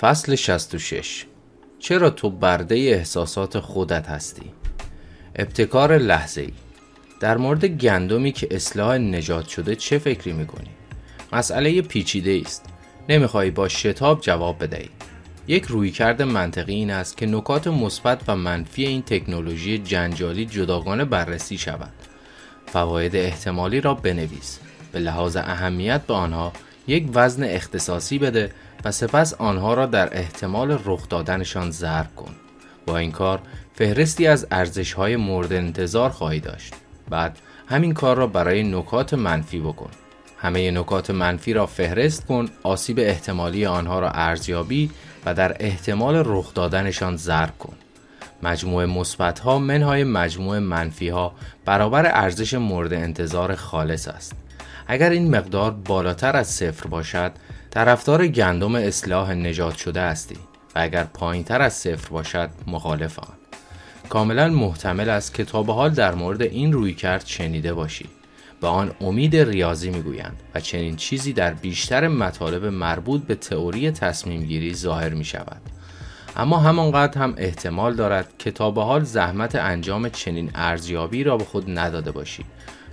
فصل 66 چرا تو برده احساسات خودت هستی؟ ابتکار لحظه ای در مورد گندمی که اصلاح نجات شده چه فکری می‌کنی؟ مسئله پیچیده است. نمی‌خوای با شتاب جواب بدهی. یک رویکرد منطقی این است که نکات مثبت و منفی این تکنولوژی جنجالی جداگانه بررسی شود. فواید احتمالی را بنویس. به لحاظ اهمیت به آنها یک وزن اختصاصی بده و سپس آنها را در احتمال رخ دادنشان ضرب کن. با این کار فهرستی از ارزش های مورد انتظار خواهی داشت. بعد همین کار را برای نکات منفی بکن. همه نکات منفی را فهرست کن آسیب احتمالی آنها را ارزیابی و در احتمال رخ دادنشان ضرب کن. مجموع مثبت ها منهای مجموع منفی ها برابر ارزش مورد انتظار خالص است. اگر این مقدار بالاتر از صفر باشد طرفدار گندم اصلاح نجات شده هستی و اگر پایین تر از صفر باشد مخالف آن. کاملا محتمل است که تا به حال در مورد این روی کرد شنیده باشی. به آن امید ریاضی می‌گویند و چنین چیزی در بیشتر مطالب مربوط به تئوری تصمیم گیری ظاهر می شود اما همانقدر هم احتمال دارد که تا به حال زحمت انجام چنین ارزیابی را به خود نداده باشی.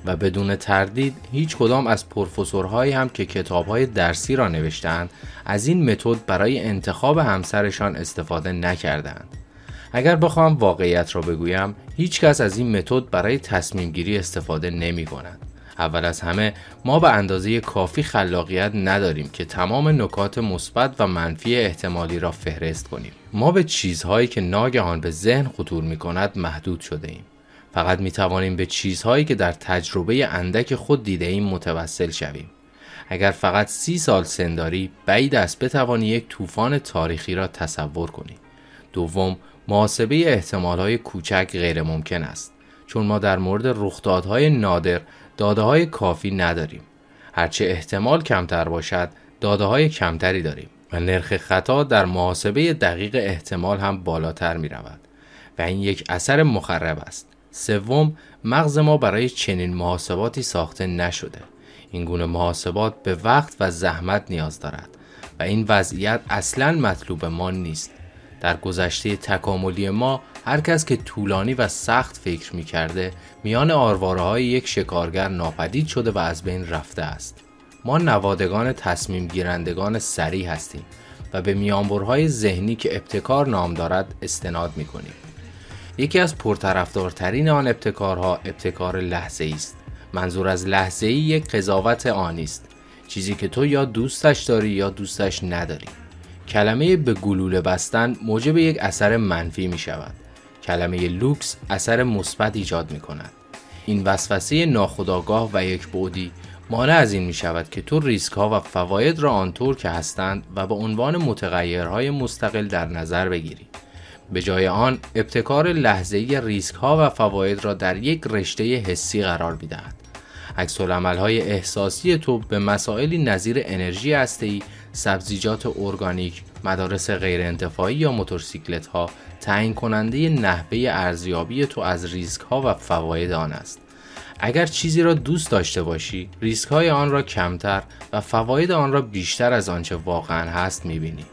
و بدون تردید هیچ کدام از پروفسورهایی هم که کتابهای درسی را نوشتند از این متد برای انتخاب همسرشان استفاده نکردند. اگر بخوام واقعیت را بگویم هیچ کس از این متد برای تصمیم گیری استفاده نمی کند. اول از همه ما به اندازه کافی خلاقیت نداریم که تمام نکات مثبت و منفی احتمالی را فهرست کنیم. ما به چیزهایی که ناگهان به ذهن خطور می کند محدود شده ایم. فقط می توانیم به چیزهایی که در تجربه اندک خود دیده ایم متوسل شویم. اگر فقط سی سال سن داری بعید است بتوانی یک طوفان تاریخی را تصور کنی. دوم محاسبه احتمالهای کوچک غیر ممکن است چون ما در مورد رخدادهای نادر داده های کافی نداریم. هرچه احتمال کمتر باشد داده های کمتری داریم و نرخ خطا در محاسبه دقیق احتمال هم بالاتر می رود و این یک اثر مخرب است. سوم مغز ما برای چنین محاسباتی ساخته نشده. این گونه محاسبات به وقت و زحمت نیاز دارد و این وضعیت اصلا مطلوب ما نیست. در گذشته تکاملی ما هر کس که طولانی و سخت فکر می کرده میان آرواره های یک شکارگر ناپدید شده و از بین رفته است. ما نوادگان تصمیم گیرندگان سریع هستیم و به میانبرهای ذهنی که ابتکار نام دارد استناد می کنیم یکی از پرطرفدارترین آن ابتکارها ابتکار لحظه است. منظور از لحظه ای یک قضاوت آنی است. چیزی که تو یا دوستش داری یا دوستش نداری. کلمه به گلوله بستن موجب یک اثر منفی می شود کلمه لوکس اثر مثبت ایجاد می کند این وسوسه ناخودآگاه و یک بودی مانع از این می شود که تو ریسک ها و فواید را آنطور که هستند و به عنوان متغیرهای مستقل در نظر بگیری. به جای آن ابتکار لحظه‌ای ریسک ها و فواید را در یک رشته حسی قرار می‌دهد. عکس های احساسی تو به مسائلی نظیر انرژی هسته‌ای، سبزیجات ارگانیک، مدارس غیر انتفاعی یا موتورسیکلت ها تعیین کننده نحوه ارزیابی تو از ریسک ها و فواید آن است. اگر چیزی را دوست داشته باشی، ریسک های آن را کمتر و فواید آن را بیشتر از آنچه واقعا هست می‌بینی.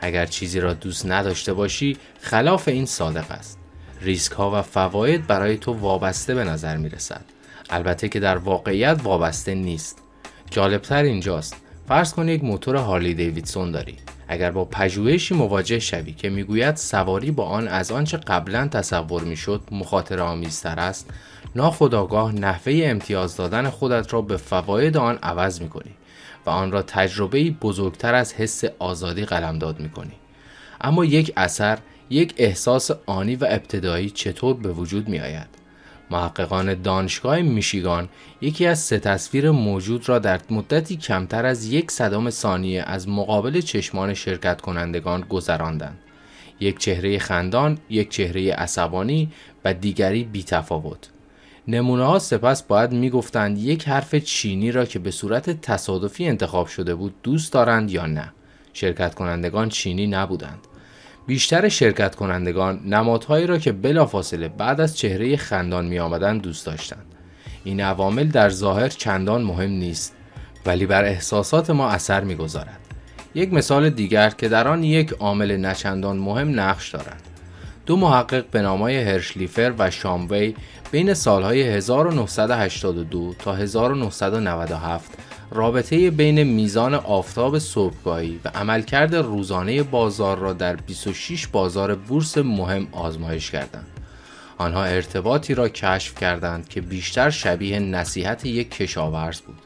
اگر چیزی را دوست نداشته باشی خلاف این صادق است. ریسک ها و فواید برای تو وابسته به نظر می رسد البته که در واقعیت وابسته نیست. جالبتر اینجاست. فرض کن یک موتور هارلی دیویدسون داری. اگر با پژوهشی مواجه شوی که می‌گوید سواری با آن از آنچه قبلا تصور می‌شد مخاطره آمیزتر است ناخداگاه نحوه امتیاز دادن خودت را به فواید آن عوض می‌کنی و آن را تجربه بزرگتر از حس آزادی قلمداد می‌کنی اما یک اثر یک احساس آنی و ابتدایی چطور به وجود می آید؟ محققان دانشگاه میشیگان یکی از سه تصویر موجود را در مدتی کمتر از یک صدام ثانیه از مقابل چشمان شرکت کنندگان گذراندند. یک چهره خندان، یک چهره عصبانی و دیگری بیتفاوت. نمونه ها سپس باید می‌گفتند یک حرف چینی را که به صورت تصادفی انتخاب شده بود دوست دارند یا نه. شرکت کنندگان چینی نبودند. بیشتر شرکت کنندگان نمادهایی را که بلافاصله بعد از چهره خندان می آمدند دوست داشتند. این عوامل در ظاهر چندان مهم نیست ولی بر احساسات ما اثر می‌گذارد. یک مثال دیگر که در آن یک عامل نچندان مهم نقش دارد. دو محقق به نامای هرشلیفر و شاموی بین سالهای 1982 تا 1997 رابطه بین میزان آفتاب صبحگاهی و عملکرد روزانه بازار را در 26 بازار بورس مهم آزمایش کردند. آنها ارتباطی را کشف کردند که بیشتر شبیه نصیحت یک کشاورز بود.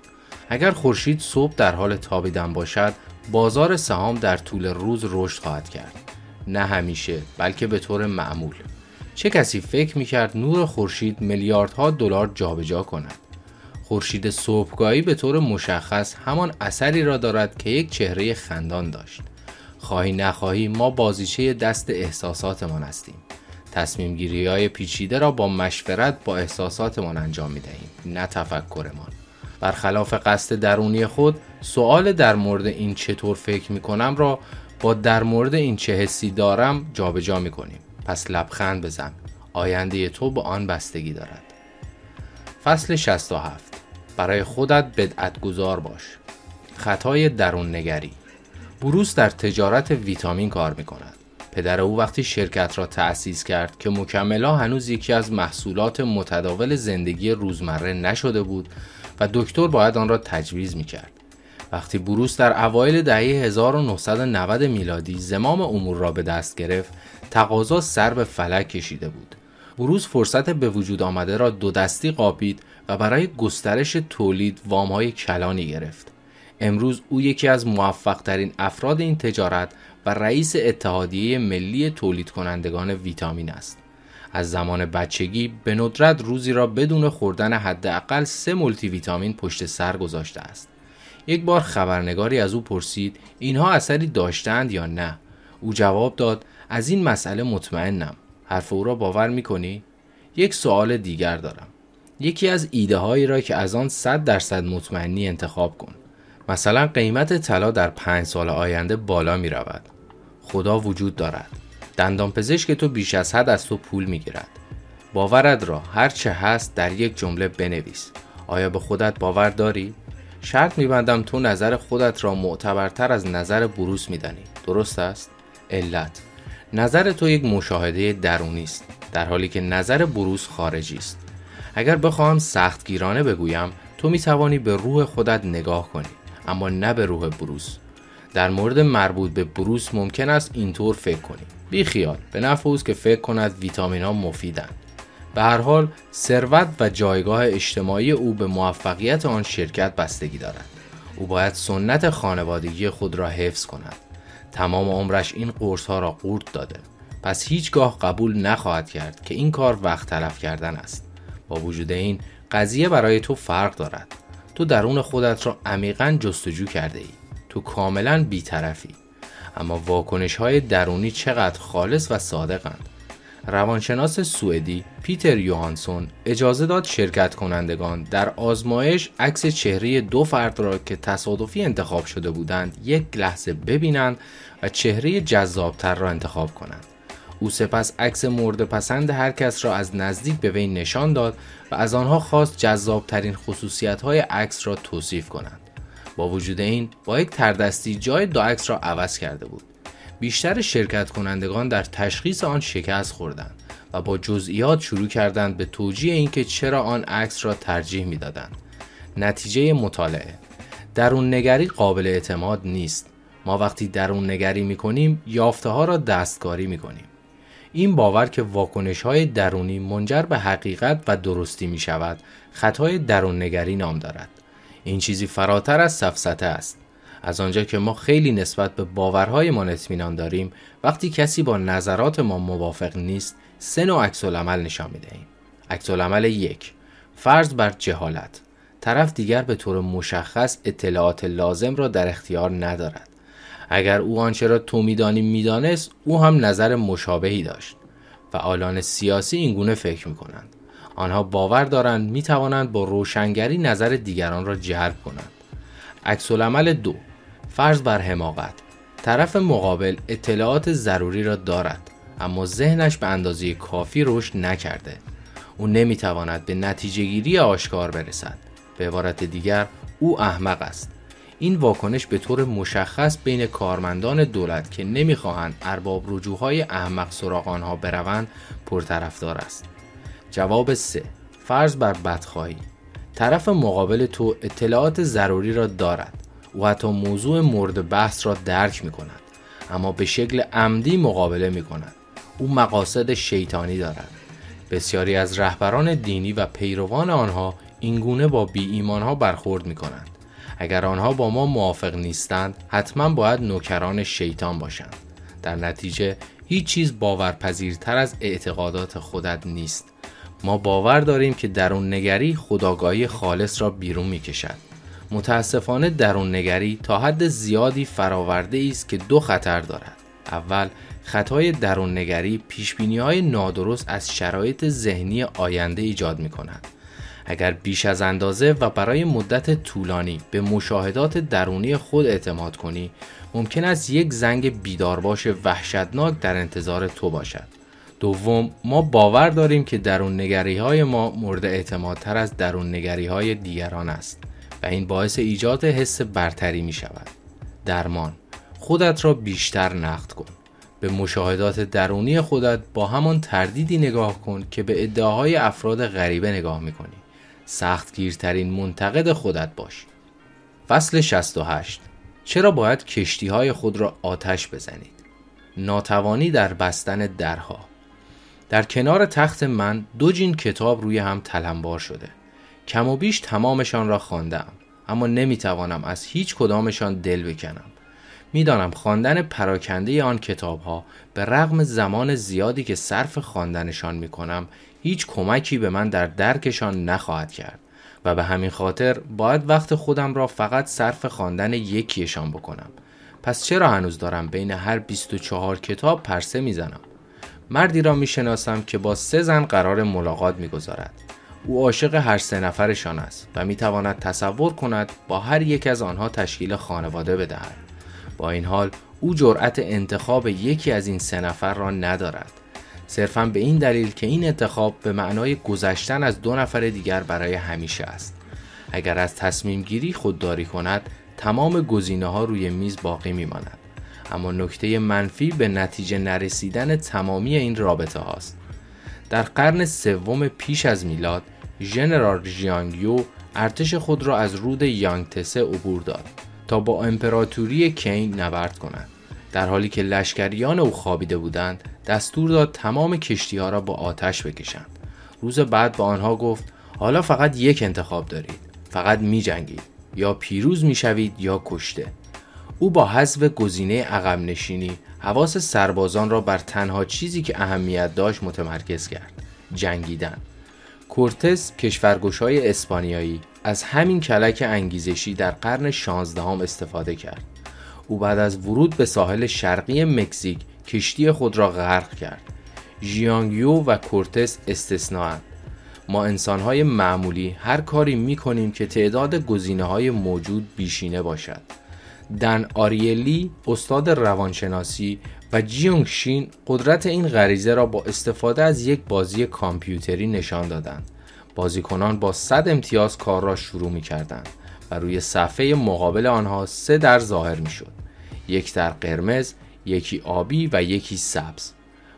اگر خورشید صبح در حال تابیدن باشد، بازار سهام در طول روز رشد خواهد کرد. نه همیشه، بلکه به طور معمول. چه کسی فکر می‌کرد نور خورشید میلیاردها دلار جابجا کند؟ خورشید صبحگاهی به طور مشخص همان اثری را دارد که یک چهره خندان داشت. خواهی نخواهی ما بازیچه دست احساساتمان هستیم. تصمیم گیری های پیچیده را با مشورت با احساساتمان انجام می دهیم نه تفکرمان. برخلاف قصد درونی خود سوال در مورد این چطور فکر می کنم را با در مورد این چه حسی دارم جابجا می کنیم. پس لبخند بزن. آینده تو به آن بستگی دارد. فصل 67 برای خودت بدعت گذار باش خطای درون نگری بروس در تجارت ویتامین کار می کند پدر او وقتی شرکت را تأسیس کرد که مکملا هنوز یکی از محصولات متداول زندگی روزمره نشده بود و دکتر باید آن را تجویز می کرد. وقتی بروس در اوایل دهه 1990 میلادی زمام امور را به دست گرفت تقاضا سر به فلک کشیده بود بروس فرصت به وجود آمده را دو دستی قاپید و برای گسترش تولید وامهای کلانی گرفت. امروز او یکی از موفق ترین افراد این تجارت و رئیس اتحادیه ملی تولید کنندگان ویتامین است. از زمان بچگی به ندرت روزی را بدون خوردن حداقل سه مولتی ویتامین پشت سر گذاشته است. یک بار خبرنگاری از او پرسید اینها اثری داشتند یا نه؟ او جواب داد از این مسئله مطمئنم. حرف او را باور می کنی؟ یک سوال دیگر دارم. یکی از ایده هایی را که از آن 100 درصد مطمئنی انتخاب کن. مثلا قیمت طلا در پنج سال آینده بالا می رود. خدا وجود دارد. دندان پزشک تو بیش از حد از تو پول می گیرد. باورت را هر چه هست در یک جمله بنویس. آیا به خودت باور داری؟ شرط میبندم تو نظر خودت را معتبرتر از نظر بروس میدانی. درست است؟ علت. نظر تو یک مشاهده درونی است در حالی که نظر بروس خارجی است. اگر بخواهم سختگیرانه بگویم تو می توانی به روح خودت نگاه کنی اما نه به روح بروس در مورد مربوط به بروس ممکن است اینطور فکر کنی. بی خیال به نفع که فکر کند ویتامین ها مفیدند. به هر حال ثروت و جایگاه اجتماعی او به موفقیت آن شرکت بستگی دارد. او باید سنت خانوادگی خود را حفظ کند. تمام عمرش این قرص ها را قورت داده. پس هیچگاه قبول نخواهد کرد که این کار وقت تلف کردن است. با وجود این قضیه برای تو فرق دارد. تو درون خودت را عمیقا جستجو کرده ای. تو کاملا بیطرفی. اما واکنش های درونی چقدر خالص و صادقند. روانشناس سوئدی پیتر یوهانسون اجازه داد شرکت کنندگان در آزمایش عکس چهره دو فرد را که تصادفی انتخاب شده بودند یک لحظه ببینند و چهره جذابتر را انتخاب کنند. او سپس عکس مورد پسند هر کس را از نزدیک به وی نشان داد و از آنها خواست جذابترین خصوصیت های عکس را توصیف کنند. با وجود این با یک تردستی جای دو عکس را عوض کرده بود. بیشتر شرکت کنندگان در تشخیص آن شکست خوردند و با جزئیات شروع کردند به توجیه اینکه چرا آن عکس را ترجیح می‌دادند. نتیجه مطالعه درون نگری قابل اعتماد نیست. ما وقتی درون نگری می کنیم یافته ها را دستکاری می کنیم. این باور که واکنش های درونی منجر به حقیقت و درستی می شود خطای درون نگری نام دارد. این چیزی فراتر از سفسته است. از آنجا که ما خیلی نسبت به باورهایمان اطمینان داریم وقتی کسی با نظرات ما موافق نیست سه نوع عکس عمل نشان می‌دهیم. عکس عمل یک فرض بر جهالت. طرف دیگر به طور مشخص اطلاعات لازم را در اختیار ندارد. اگر او آنچه را تو میدانی می‌دانست او هم نظر مشابهی داشت. فعالان سیاسی اینگونه فکر می کنند آنها باور دارند می توانند با روشنگری نظر دیگران را جلب کنند. عکس دو فرض بر حماقت طرف مقابل اطلاعات ضروری را دارد اما ذهنش به اندازه کافی رشد نکرده. او نمی‌تواند به نتیجه گیری آشکار برسد. به عبارت دیگر او احمق است. این واکنش به طور مشخص بین کارمندان دولت که نمی‌خواهند ارباب رجوعهای احمق سراغ آنها بروند پرطرفدار است. جواب سه. فرض بر بدخواهی. طرف مقابل تو اطلاعات ضروری را دارد. و حتی موضوع مورد بحث را درک می کند اما به شکل عمدی مقابله می کند او مقاصد شیطانی دارد. بسیاری از رهبران دینی و پیروان آنها اینگونه با بی ایمان ها برخورد می کنند اگر آنها با ما موافق نیستند حتما باید نوکران شیطان باشند. در نتیجه هیچ چیز باورپذیرتر از اعتقادات خودت نیست. ما باور داریم که درون نگری خداگاهی خالص را بیرون می کشد متاسفانه درون نگری تا حد زیادی فراورده است که دو خطر دارد. اول خطای درون نگری پیش های نادرست از شرایط ذهنی آینده ایجاد می کند اگر بیش از اندازه و برای مدت طولانی به مشاهدات درونی خود اعتماد کنی ممکن است یک زنگ بیدارباش وحشتناک در انتظار تو باشد. دوم ما باور داریم که درون نگری های ما مورد اعتمادتر از درون نگری های دیگران است. و این باعث ایجاد حس برتری می شود. درمان خودت را بیشتر نقد کن. به مشاهدات درونی خودت با همان تردیدی نگاه کن که به ادعاهای افراد غریبه نگاه می کنی. سختگیرترین منتقد خودت باش. فصل 68 چرا باید کشتی های خود را آتش بزنید؟ ناتوانی در بستن درها. در کنار تخت من دو جین کتاب روی هم تلمبار شده. کم و بیش تمامشان را خواندم. اما نمی‌توانم از هیچ کدامشان دل بکنم. می‌دانم خواندن پراکنده آن کتاب ها به رغم زمان زیادی که صرف خواندنشان می کنم هیچ کمکی به من در درکشان نخواهد کرد. و به همین خاطر باید وقت خودم را فقط صرف خواندن یکیشان بکنم. پس چرا هنوز دارم بین هر 24 کتاب پرسه می‌زنم؟ مردی را می‌شناسم که با سه زن قرار ملاقات می‌گذارد. او عاشق هر سه نفرشان است و می‌تواند تصور کند با هر یک از آنها تشکیل خانواده بدهد. با این حال او جرأت انتخاب یکی از این سه نفر را ندارد. صرفا به این دلیل که این انتخاب به معنای گذشتن از دو نفر دیگر برای همیشه است. اگر از تصمیم گیری خودداری کند تمام گزینه ها روی میز باقی میماند. اما نکته منفی به نتیجه نرسیدن تمامی این رابطه هاست در قرن سوم پیش از میلاد ژنرال ژیانگیو ارتش خود را از رود یانگتسه عبور داد تا با امپراتوری کین نبرد کنند. در حالی که لشکریان او خوابیده بودند دستور داد تمام کشتی ها را با آتش بکشند. روز بعد به آنها گفت حالا فقط یک انتخاب دارید فقط می جنگید یا پیروز می شوید یا کشته. او با حذف گزینه عقب نشینی حواس سربازان را بر تنها چیزی که اهمیت داشت متمرکز کرد جنگیدن. کورتس کشورگشای اسپانیایی از همین کلک انگیزشی در قرن 16 هم استفاده کرد. او بعد از ورود به ساحل شرقی مکزیک کشتی خود را غرق کرد. ژیانگیو و کورتس استثناء ما انسانهای معمولی هر کاری می کنیم که تعداد گزینه های موجود بیشینه باشد. دن آریلی استاد روانشناسی و جیونگ شین قدرت این غریزه را با استفاده از یک بازی کامپیوتری نشان دادند. بازیکنان با 100 امتیاز کار را شروع می کردند و روی صفحه مقابل آنها سه در ظاهر می شد. یک در قرمز، یکی آبی و یکی سبز.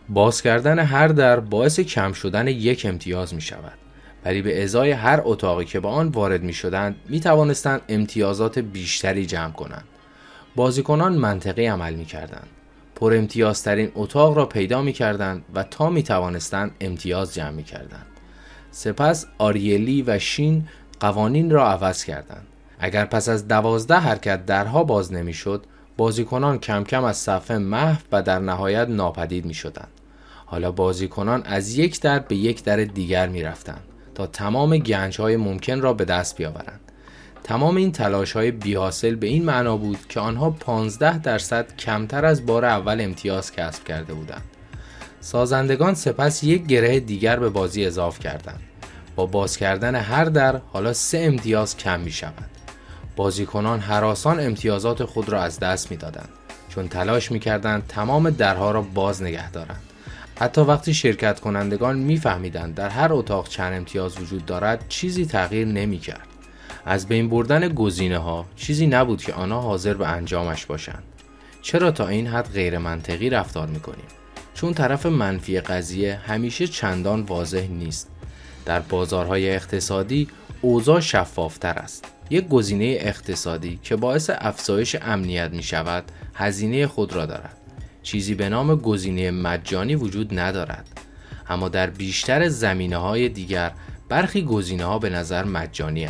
باز کردن هر در باعث کم شدن یک امتیاز می شود. ولی به ازای هر اتاقی که با آن وارد می شدند می توانستند امتیازات بیشتری جمع کنند. بازیکنان منطقی عمل می کردند. پر امتیازترین اتاق را پیدا می کردند و تا می توانستند امتیاز جمع می کردند. سپس آریلی و شین قوانین را عوض کردند. اگر پس از دوازده حرکت درها باز نمی‌شد بازیکنان کم کم از صفحه محو و در نهایت ناپدید می شدند. حالا بازیکنان از یک در به یک در دیگر می رفتند تا تمام گنج های ممکن را به دست بیاورند. تمام این تلاش های بیحاصل به این معنا بود که آنها 15 درصد کمتر از بار اول امتیاز کسب کرده بودند. سازندگان سپس یک گره دیگر به بازی اضاف کردند. با باز کردن هر در حالا سه امتیاز کم می شود. بازیکنان حراسان امتیازات خود را از دست می دادند چون تلاش می کردند تمام درها را باز نگه دارند. حتی وقتی شرکت کنندگان میفهمیدند در هر اتاق چند امتیاز وجود دارد چیزی تغییر نمی کرد. از بین بردن گزینه ها چیزی نبود که آنها حاضر به انجامش باشند. چرا تا این حد غیر منطقی رفتار می‌کنیم؟ چون طرف منفی قضیه همیشه چندان واضح نیست. در بازارهای اقتصادی اوضاع شفافتر است. یک گزینه اقتصادی که باعث افزایش امنیت می شود هزینه خود را دارد. چیزی به نام گزینه مجانی وجود ندارد. اما در بیشتر زمینه های دیگر برخی گزینه ها به نظر مجانی.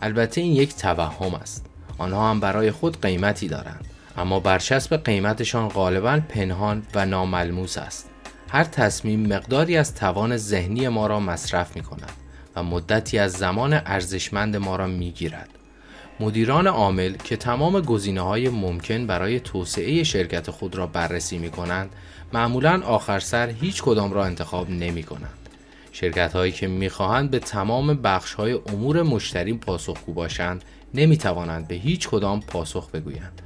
البته این یک توهم است آنها هم برای خود قیمتی دارند اما برچسب قیمتشان غالبا پنهان و ناملموس است هر تصمیم مقداری از توان ذهنی ما را مصرف می کند و مدتی از زمان ارزشمند ما را می گیرد. مدیران عامل که تمام گزینه های ممکن برای توسعه شرکت خود را بررسی می کنند معمولا آخر سر هیچ کدام را انتخاب نمی کنند. شرکت هایی که می خواهند به تمام بخش های امور مشتری پاسخگو باشند نمی توانند به هیچ کدام پاسخ بگویند.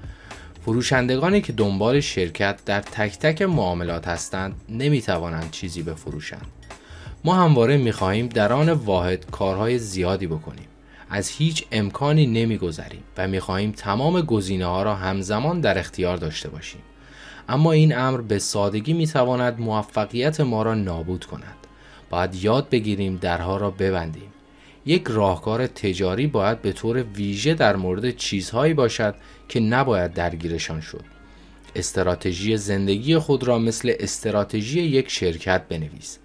فروشندگانی که دنبال شرکت در تک تک معاملات هستند نمی توانند چیزی بفروشند. ما همواره می خواهیم در آن واحد کارهای زیادی بکنیم. از هیچ امکانی نمی گذاریم و می خواهیم تمام گزینه ها را همزمان در اختیار داشته باشیم. اما این امر به سادگی می تواند موفقیت ما را نابود کند. باید یاد بگیریم درها را ببندیم. یک راهکار تجاری باید به طور ویژه در مورد چیزهایی باشد که نباید درگیرشان شد. استراتژی زندگی خود را مثل استراتژی یک شرکت بنویس.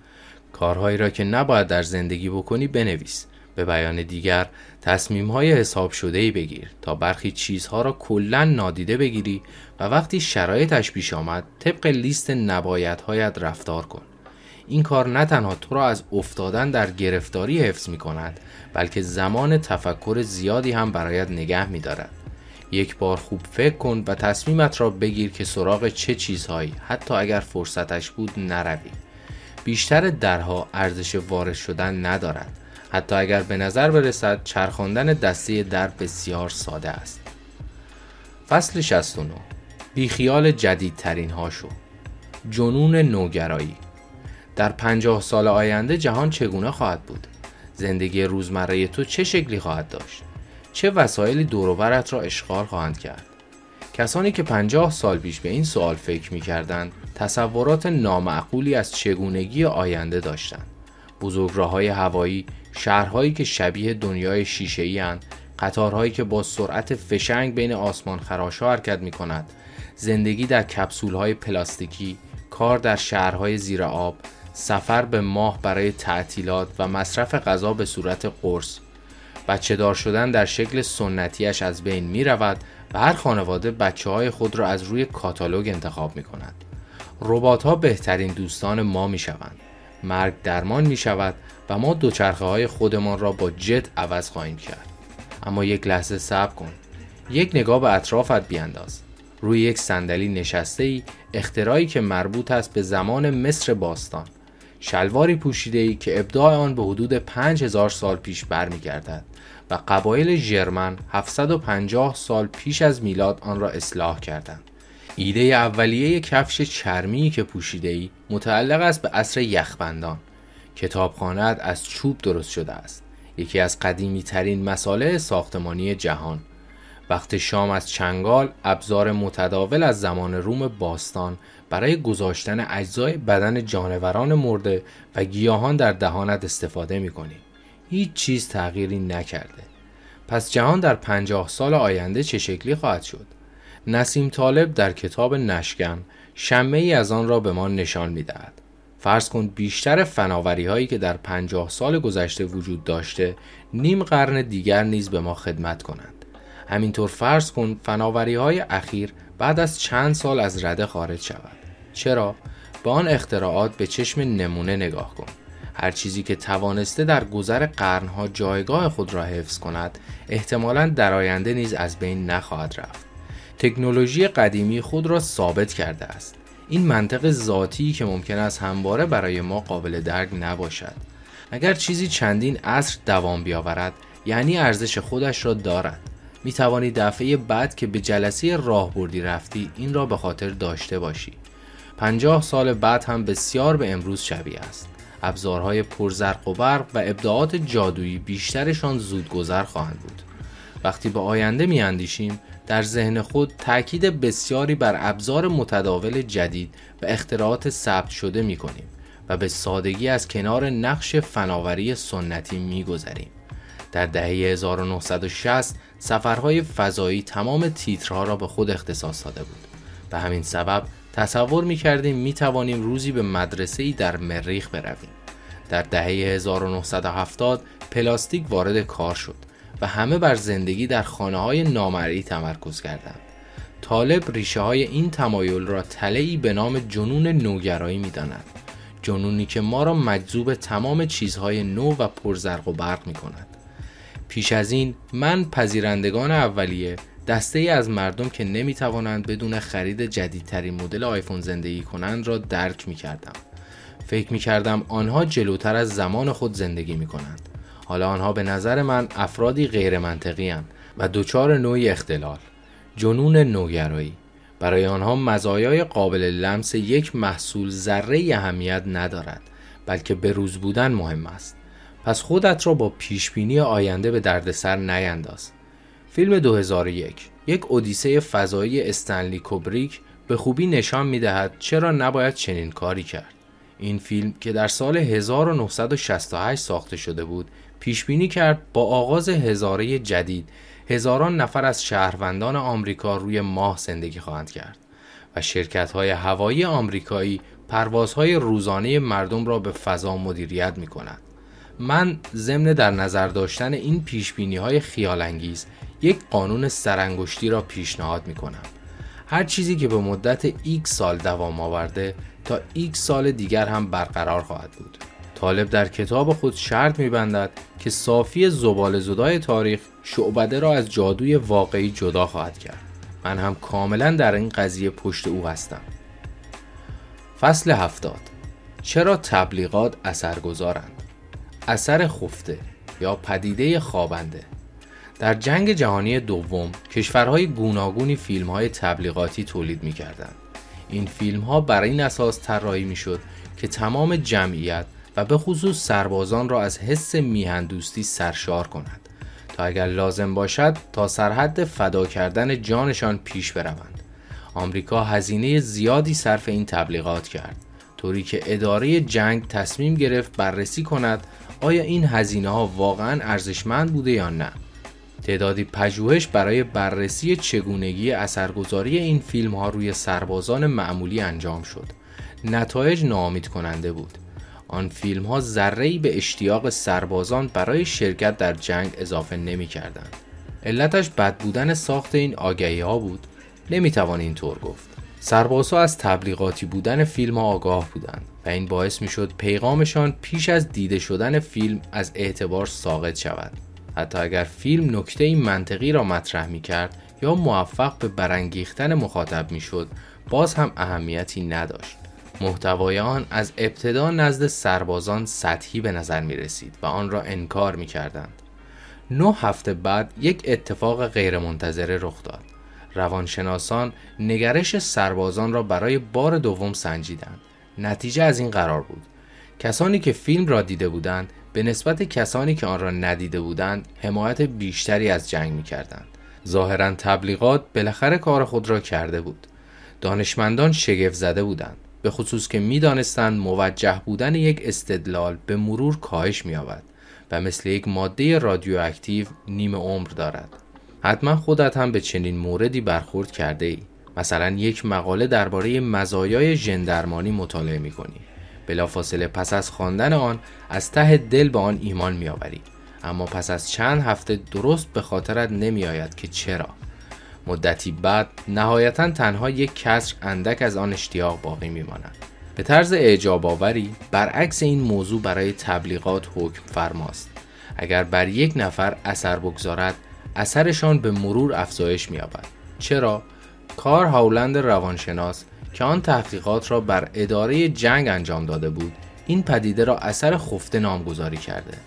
کارهایی را که نباید در زندگی بکنی بنویس. به بیان دیگر تصمیم های حساب شده ای بگیر تا برخی چیزها را کلا نادیده بگیری و وقتی شرایطش پیش آمد طبق لیست نبایدهایت رفتار کن. این کار نه تنها تو را از افتادن در گرفتاری حفظ می کند بلکه زمان تفکر زیادی هم برایت نگه می دارد. یک بار خوب فکر کن و تصمیمت را بگیر که سراغ چه چیزهایی حتی اگر فرصتش بود نروی. بیشتر درها ارزش وارد شدن ندارد. حتی اگر به نظر برسد چرخاندن دسته در بسیار ساده است. فصل 69 بیخیال جدیدترین ها شو جنون نوگرایی در پنجاه سال آینده جهان چگونه خواهد بود؟ زندگی روزمره تو چه شکلی خواهد داشت؟ چه وسایلی دوروبرت را اشغال خواهند کرد؟ کسانی که پنجاه سال پیش به این سوال فکر می کردند تصورات نامعقولی از چگونگی آینده داشتند. بزرگراههای هوایی، شهرهایی که شبیه دنیای شیشه‌ای قطارهایی که با سرعت فشنگ بین آسمان خراشا حرکت می کند، زندگی در کپسولهای پلاستیکی، کار در شهرهای زیر آب، سفر به ماه برای تعطیلات و مصرف غذا به صورت قرص بچه دار شدن در شکل سنتیش از بین می رود و هر خانواده بچه های خود را از روی کاتالوگ انتخاب می کند. ربات ها بهترین دوستان ما می شوند. مرگ درمان می شود و ما دوچرخه های خودمان را با جت عوض خواهیم کرد. اما یک لحظه صبر کن. یک نگاه به اطرافت بیانداز. روی یک صندلی نشسته ای اختراعی که مربوط است به زمان مصر باستان شلواری پوشیده ای که ابداع آن به حدود 5000 سال پیش برمیگردد و قبایل ژرمن 750 سال پیش از میلاد آن را اصلاح کردند. ایده اولیه کفش چرمی که پوشیده ای متعلق است به عصر یخبندان. کتابخانه از چوب درست شده است. یکی از قدیمی ترین مساله ساختمانی جهان. وقت شام از چنگال ابزار متداول از زمان روم باستان برای گذاشتن اجزای بدن جانوران مرده و گیاهان در دهانت استفاده می کنی. هیچ چیز تغییری نکرده. پس جهان در پنجاه سال آینده چه شکلی خواهد شد؟ نسیم طالب در کتاب نشگن شمه ای از آن را به ما نشان می دهد. فرض کن بیشتر فناوری هایی که در پنجاه سال گذشته وجود داشته نیم قرن دیگر نیز به ما خدمت کنند. همینطور فرض کن فناوری های اخیر بعد از چند سال از رده خارج شود. چرا؟ با آن اختراعات به چشم نمونه نگاه کن. هر چیزی که توانسته در گذر قرنها جایگاه خود را حفظ کند احتمالا در آینده نیز از بین نخواهد رفت. تکنولوژی قدیمی خود را ثابت کرده است. این منطق ذاتی که ممکن است همواره برای ما قابل درک نباشد. اگر چیزی چندین عصر دوام بیاورد یعنی ارزش خودش را دارد. می توانی دفعه بعد که به جلسه راهبردی رفتی این را به خاطر داشته باشی. پنجاه سال بعد هم بسیار به امروز شبیه است. ابزارهای پرزرق و برق و ابداعات جادویی بیشترشان زودگذر خواهند بود. وقتی به آینده میاندیشیم در ذهن خود تاکید بسیاری بر ابزار متداول جدید و اختراعات ثبت شده می کنیم و به سادگی از کنار نقش فناوری سنتی می گذریم. در دهه 1960 سفرهای فضایی تمام تیترها را به خود اختصاص داده بود. به همین سبب تصور می کردیم می توانیم روزی به مدرسه ای در مریخ برویم. در دهه 1970 پلاستیک وارد کار شد و همه بر زندگی در خانه های نامرئی تمرکز کردند. طالب ریشه های این تمایل را تلهی به نام جنون نوگرایی می داند. جنونی که ما را مجذوب تمام چیزهای نو و پرزرق و برق می کند. پیش از این من پذیرندگان اولیه دسته ای از مردم که نمی توانند بدون خرید جدیدترین مدل آیفون زندگی کنند را درک می کردم. فکر می کردم آنها جلوتر از زمان خود زندگی می کنند. حالا آنها به نظر من افرادی غیر منطقی و دچار نوعی اختلال جنون نوگرایی برای آنها مزایای قابل لمس یک محصول ذره اهمیت ندارد بلکه به روز بودن مهم است پس خودت را با پیشبینی آینده به دردسر نینداز فیلم 2001 یک اودیسه فضایی استنلی کوبریک به خوبی نشان می دهد چرا نباید چنین کاری کرد این فیلم که در سال 1968 ساخته شده بود پیش بینی کرد با آغاز هزاره جدید هزاران نفر از شهروندان آمریکا روی ماه زندگی خواهند کرد و شرکت های هوایی آمریکایی پروازهای روزانه مردم را به فضا مدیریت می کند. من ضمن در نظر داشتن این پیش بینی های خیال انگیز یک قانون سرانگشتی را پیشنهاد می کنم. هر چیزی که به مدت x سال دوام آورده تا x سال دیگر هم برقرار خواهد بود. طالب در کتاب خود شرط میبندد که صافی زبال زدای تاریخ شعبده را از جادوی واقعی جدا خواهد کرد. من هم کاملا در این قضیه پشت او هستم. فصل هفتاد. چرا تبلیغات اثرگذارند؟ اثر خفته یا پدیده خوابنده؟ در جنگ جهانی دوم کشورهای گوناگونی فیلم های تبلیغاتی تولید می کردن. این فیلم ها برای این اساس طراحی می شد که تمام جمعیت و به خصوص سربازان را از حس میهندوستی سرشار کند تا اگر لازم باشد تا سرحد فدا کردن جانشان پیش بروند آمریکا هزینه زیادی صرف این تبلیغات کرد طوری که اداره جنگ تصمیم گرفت بررسی کند آیا این هزینه ها واقعا ارزشمند بوده یا نه تعدادی پژوهش برای بررسی چگونگی اثرگذاری این فیلم ها روی سربازان معمولی انجام شد. نتایج ناامید کننده بود. آن فیلم ها ذره به اشتیاق سربازان برای شرکت در جنگ اضافه نمی کردند. علتش بد بودن ساخت این آگهی ها بود. نمی توان اینطور گفت. سربازها از تبلیغاتی بودن فیلم ها آگاه بودند و این باعث می شد پیغامشان پیش از دیده شدن فیلم از اعتبار ساقط شود. حتی اگر فیلم نکته منطقی را مطرح می کرد یا موفق به برانگیختن مخاطب می شد باز هم اهمیتی نداشت محتوای آن از ابتدا نزد سربازان سطحی به نظر می رسید و آن را انکار می کردند. نه هفته بعد یک اتفاق غیرمنتظره رخ داد. روانشناسان نگرش سربازان را برای بار دوم سنجیدند. نتیجه از این قرار بود. کسانی که فیلم را دیده بودند به نسبت کسانی که آن را ندیده بودند حمایت بیشتری از جنگ می کردند. ظاهرا تبلیغات بالاخره کار خود را کرده بود. دانشمندان شگفت زده بودند. به خصوص که می‌دانستند موجه بودن یک استدلال به مرور کاهش مییابد و مثل یک ماده رادیواکتیو نیم عمر دارد حتما خودت هم به چنین موردی برخورد کرده ای مثلا یک مقاله درباره مزایای ژندرمانی مطالعه می کنی بلافاصله پس از خواندن آن از ته دل به آن ایمان میآوری. اما پس از چند هفته درست به خاطرت نمیآید که چرا. مدتی بعد نهایتا تنها یک کسر اندک از آن اشتیاق باقی میماند. به طرز اعجاب آوری برعکس این موضوع برای تبلیغات حکم فرماست. اگر بر یک نفر اثر بگذارد اثرشان به مرور افزایش مییابد. چرا؟ کار هاولند روانشناس که آن تحقیقات را بر اداره جنگ انجام داده بود این پدیده را اثر خفته نامگذاری کرده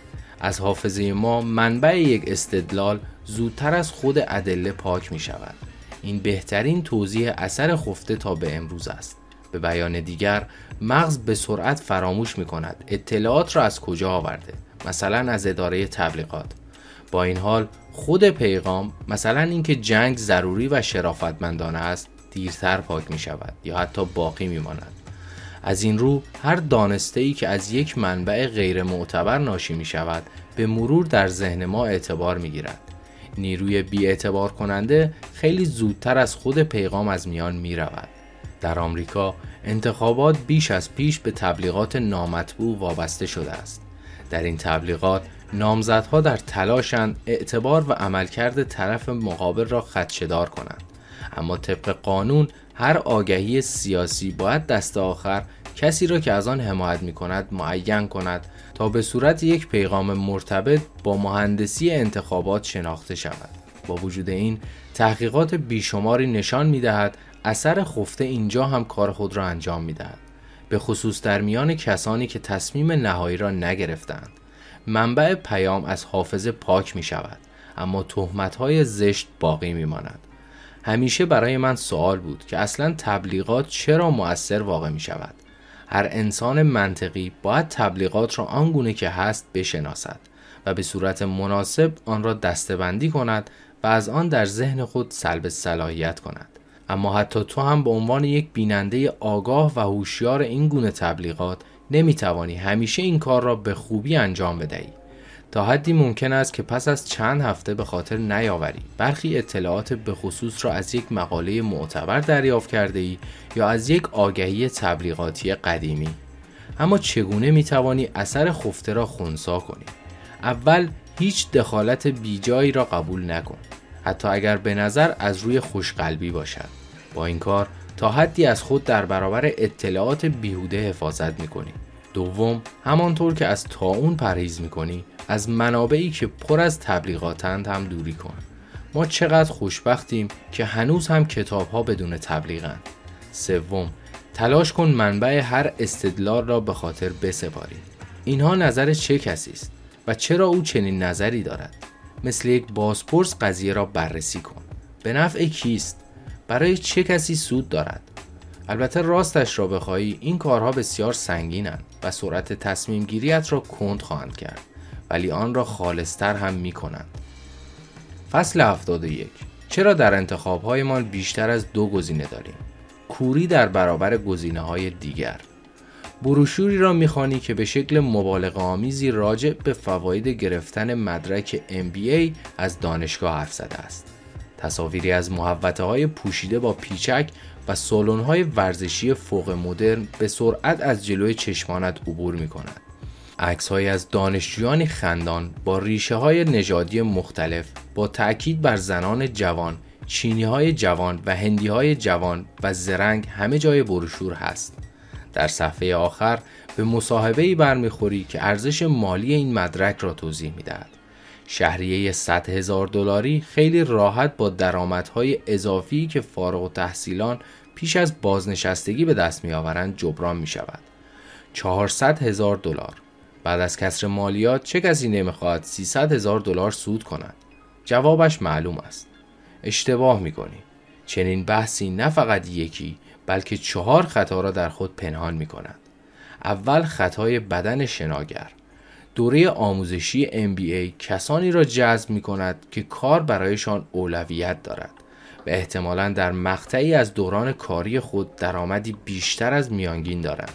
از حافظه ما منبع یک استدلال زودتر از خود ادله پاک می شود. این بهترین توضیح اثر خفته تا به امروز است. به بیان دیگر مغز به سرعت فراموش می کند اطلاعات را از کجا آورده مثلا از اداره تبلیغات با این حال خود پیغام مثلا اینکه جنگ ضروری و شرافتمندانه است دیرتر پاک می شود یا حتی باقی می ماند. از این رو هر دانسته ای که از یک منبع غیر معتبر ناشی می شود به مرور در ذهن ما اعتبار می گیرد. نیروی بی اعتبار کننده خیلی زودتر از خود پیغام از میان می رود. در آمریکا انتخابات بیش از پیش به تبلیغات نامطبوع وابسته شده است. در این تبلیغات نامزدها در تلاشند اعتبار و عملکرد طرف مقابل را خدشدار کنند. اما طبق قانون هر آگهی سیاسی باید دست آخر کسی را که از آن حمایت می کند معین کند تا به صورت یک پیغام مرتبط با مهندسی انتخابات شناخته شود. با وجود این تحقیقات بیشماری نشان می دهد اثر خفته اینجا هم کار خود را انجام می دهد. به خصوص در میان کسانی که تصمیم نهایی را نگرفتند. منبع پیام از حافظه پاک می شود اما تهمت های زشت باقی می ماند. همیشه برای من سوال بود که اصلا تبلیغات چرا مؤثر واقع می شود هر انسان منطقی باید تبلیغات را آنگونه که هست بشناسد و به صورت مناسب آن را دستبندی کند و از آن در ذهن خود سلب صلاحیت کند. اما حتی تو هم به عنوان یک بیننده آگاه و هوشیار این گونه تبلیغات نمی توانی همیشه این کار را به خوبی انجام بدهی. تا حدی ممکن است که پس از چند هفته به خاطر نیاوری برخی اطلاعات به خصوص را از یک مقاله معتبر دریافت کرده ای یا از یک آگهی تبلیغاتی قدیمی. اما چگونه می توانی اثر خفته را خونسا کنی؟ اول هیچ دخالت بیجایی را قبول نکن. حتی اگر به نظر از روی خوشقلبی باشد. با این کار تا حدی از خود در برابر اطلاعات بیهوده حفاظت می کنی. دوم همانطور که از تاون پرهیز می کنی از منابعی که پر از تبلیغاتند هم دوری کن. ما چقدر خوشبختیم که هنوز هم کتاب ها بدون تبلیغند. سوم تلاش کن منبع هر استدلال را به خاطر بسپاری. اینها نظر چه کسی است و چرا او چنین نظری دارد؟ مثل یک بازپرس قضیه را بررسی کن. به نفع کیست؟ برای چه کسی سود دارد؟ البته راستش را بخواهی این کارها بسیار سنگینند و سرعت تصمیم گیریت را کند خواهند کرد ولی آن را خالصتر هم می کنند. فصل 71 چرا در انتخابهایمان بیشتر از دو گزینه داریم؟ کوری در برابر گزینه های دیگر بروشوری را می‌خوانی که به شکل مبالغه آمیزی راجع به فواید گرفتن مدرک MBA از دانشگاه حرف زده است. تصاویری از محوطه های پوشیده با پیچک و سالن های ورزشی فوق مدرن به سرعت از جلوی چشمانت عبور می کند. عکس از دانشجویانی خندان با ریشه های نژادی مختلف با تاکید بر زنان جوان، چینی های جوان و هندی های جوان و زرنگ همه جای بروشور هست. در صفحه آخر به مصاحبه ای برمیخوری که ارزش مالی این مدرک را توضیح می‌دهد. شهریه 100 هزار دلاری خیلی راحت با درآمدهای اضافی که فارغ و تحصیلان پیش از بازنشستگی به دست میآورند جبران می شود. 400 هزار دلار. بعد از کسر مالیات چه کسی نمی‌خواهد 300 هزار دلار سود کند؟ جوابش معلوم است. اشتباه می‌کنی چنین بحثی نه فقط یکی بلکه چهار خطا را در خود پنهان می کند. اول خطای بدن شناگر. دوره آموزشی MBA کسانی را جذب می کند که کار برایشان اولویت دارد و احتمالا در مقطعی از دوران کاری خود درآمدی بیشتر از میانگین دارند.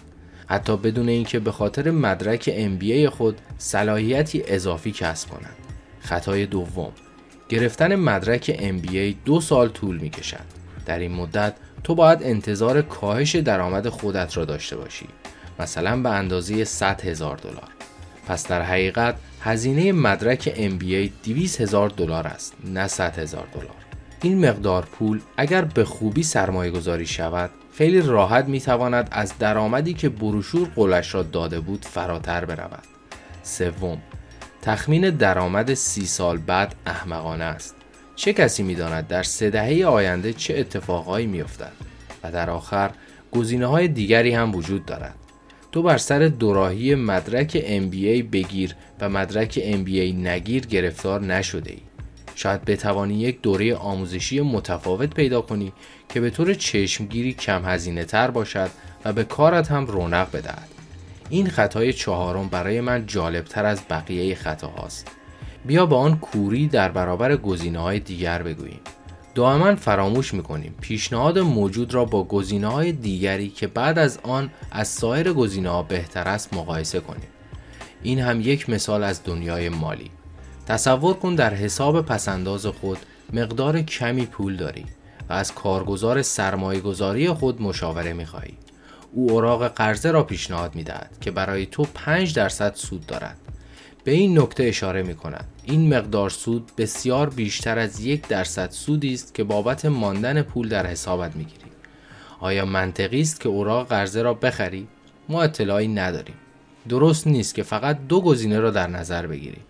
حتی بدون اینکه به خاطر مدرک MBA خود صلاحیتی اضافی کسب کنند. خطای دوم گرفتن مدرک MBA دو سال طول می کشد. در این مدت تو باید انتظار کاهش درآمد خودت را داشته باشی مثلا به اندازه 100 هزار دلار پس در حقیقت هزینه مدرک MBA 200 هزار دلار است نه 100 هزار دلار این مقدار پول اگر به خوبی سرمایه گذاری شود خیلی راحت می تواند از درآمدی که بروشور قولش را داده بود فراتر برود. سوم تخمین درآمد سی سال بعد احمقانه است. چه کسی می داند در سه دهه آینده چه اتفاقهایی می افتد و در آخر گزینه های دیگری هم وجود دارد. تو بر سر دوراهی مدرک MBA بگیر و مدرک MBA نگیر گرفتار نشده ای. شاید بتوانی یک دوره آموزشی متفاوت پیدا کنی که به طور چشمگیری کم هزینه تر باشد و به کارت هم رونق بدهد. این خطای چهارم برای من جالبتر از بقیه خطاهاست. بیا با آن کوری در برابر گزینه های دیگر بگوییم دائما فراموش می‌کنیم. پیشنهاد موجود را با گزینه های دیگری که بعد از آن از سایر گزینه ها بهتر است مقایسه کنیم. این هم یک مثال از دنیای مالی. تصور کن در حساب پسنداز خود مقدار کمی پول داری و از کارگزار سرمایه گذاری خود مشاوره می‌خواهی او اوراق قرضه را پیشنهاد می‌دهد که برای تو 5 درصد سود دارد. به این نکته اشاره می کند این مقدار سود بسیار بیشتر از یک درصد سودی است که بابت ماندن پول در حسابت می گیری. آیا منطقی است که اوراق قرضه را بخری؟ ما اطلاعی نداریم. درست نیست که فقط دو گزینه را در نظر بگیری.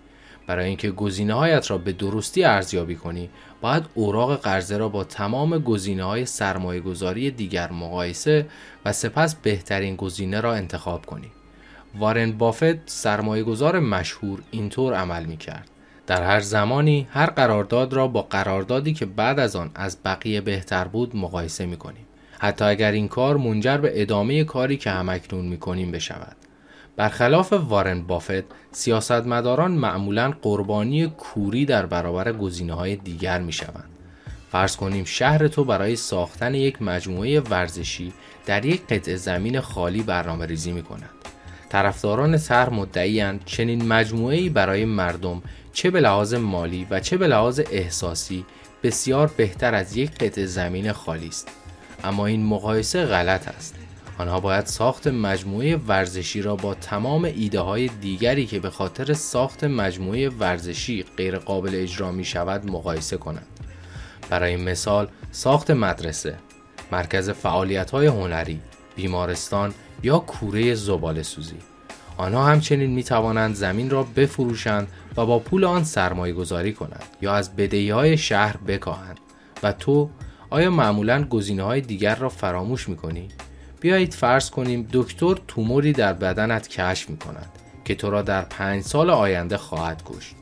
برای اینکه گزینه هایت را به درستی ارزیابی کنی باید اوراق قرضه را با تمام گزینه های سرمایه گذاری دیگر مقایسه و سپس بهترین گزینه را انتخاب کنی وارن بافت سرمایه گذار مشهور اینطور عمل می کرد در هر زمانی هر قرارداد را با قراردادی که بعد از آن از بقیه بهتر بود مقایسه می کنیم حتی اگر این کار منجر به ادامه کاری که همکنون می کنیم بشود برخلاف وارن بافت سیاستمداران معمولا قربانی کوری در برابر گزینه های دیگر می شوند. فرض کنیم شهر تو برای ساختن یک مجموعه ورزشی در یک قطعه زمین خالی برنامه ریزی می کند. طرفداران طرح مدعیاند چنین مجموعه برای مردم چه به لحاظ مالی و چه به لحاظ احساسی بسیار بهتر از یک قطعه زمین خالی است. اما این مقایسه غلط است. آنها باید ساخت مجموعه ورزشی را با تمام ایده های دیگری که به خاطر ساخت مجموعه ورزشی غیر قابل اجرا می شود مقایسه کنند. برای مثال ساخت مدرسه، مرکز فعالیت های هنری، بیمارستان یا کوره زباله سوزی. آنها همچنین می توانند زمین را بفروشند و با پول آن سرمایه گذاری کنند یا از بدهی های شهر بکاهند و تو آیا معمولا گزینه های دیگر را فراموش می کنی؟ بیایید فرض کنیم دکتر توموری در بدنت کشف می کند که تو را در پنج سال آینده خواهد کشت.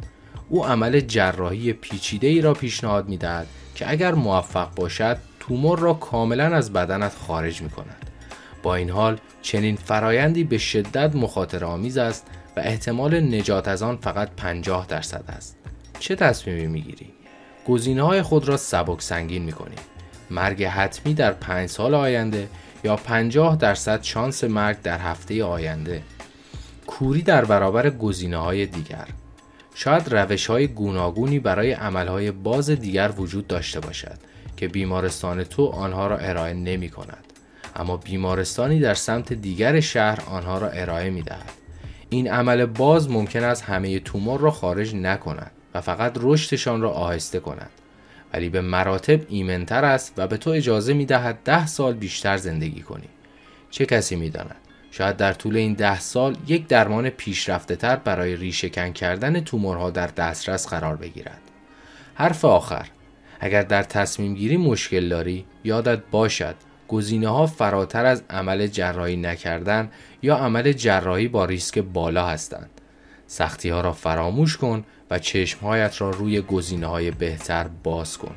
او عمل جراحی پیچیده ای را پیشنهاد می دهد که اگر موفق باشد تومور را کاملا از بدنت خارج می کند. با این حال چنین فرایندی به شدت مخاطر آمیز است و احتمال نجات از آن فقط 50 درصد است. چه تصمیمی می گیری؟ گزینه های خود را سبک سنگین می کنی. مرگ حتمی در پنج سال آینده یا 50 درصد شانس مرگ در هفته آینده کوری در برابر گزینه های دیگر شاید روش های گوناگونی برای عمل های باز دیگر وجود داشته باشد که بیمارستان تو آنها را ارائه نمی کند اما بیمارستانی در سمت دیگر شهر آنها را ارائه می دهد. این عمل باز ممکن است همه تومور را خارج نکند و فقط رشدشان را آهسته کند ولی به مراتب ایمنتر است و به تو اجازه می دهد ده سال بیشتر زندگی کنی. چه کسی می داند؟ شاید در طول این ده سال یک درمان پیشرفته تر برای ریشهکن کردن تومورها در دسترس قرار بگیرد. حرف آخر اگر در تصمیم گیری مشکل داری یادت باشد گزینه ها فراتر از عمل جراحی نکردن یا عمل جراحی با ریسک بالا هستند. سختی ها را فراموش کن و چشمهایت را روی گزینه های بهتر باز کن.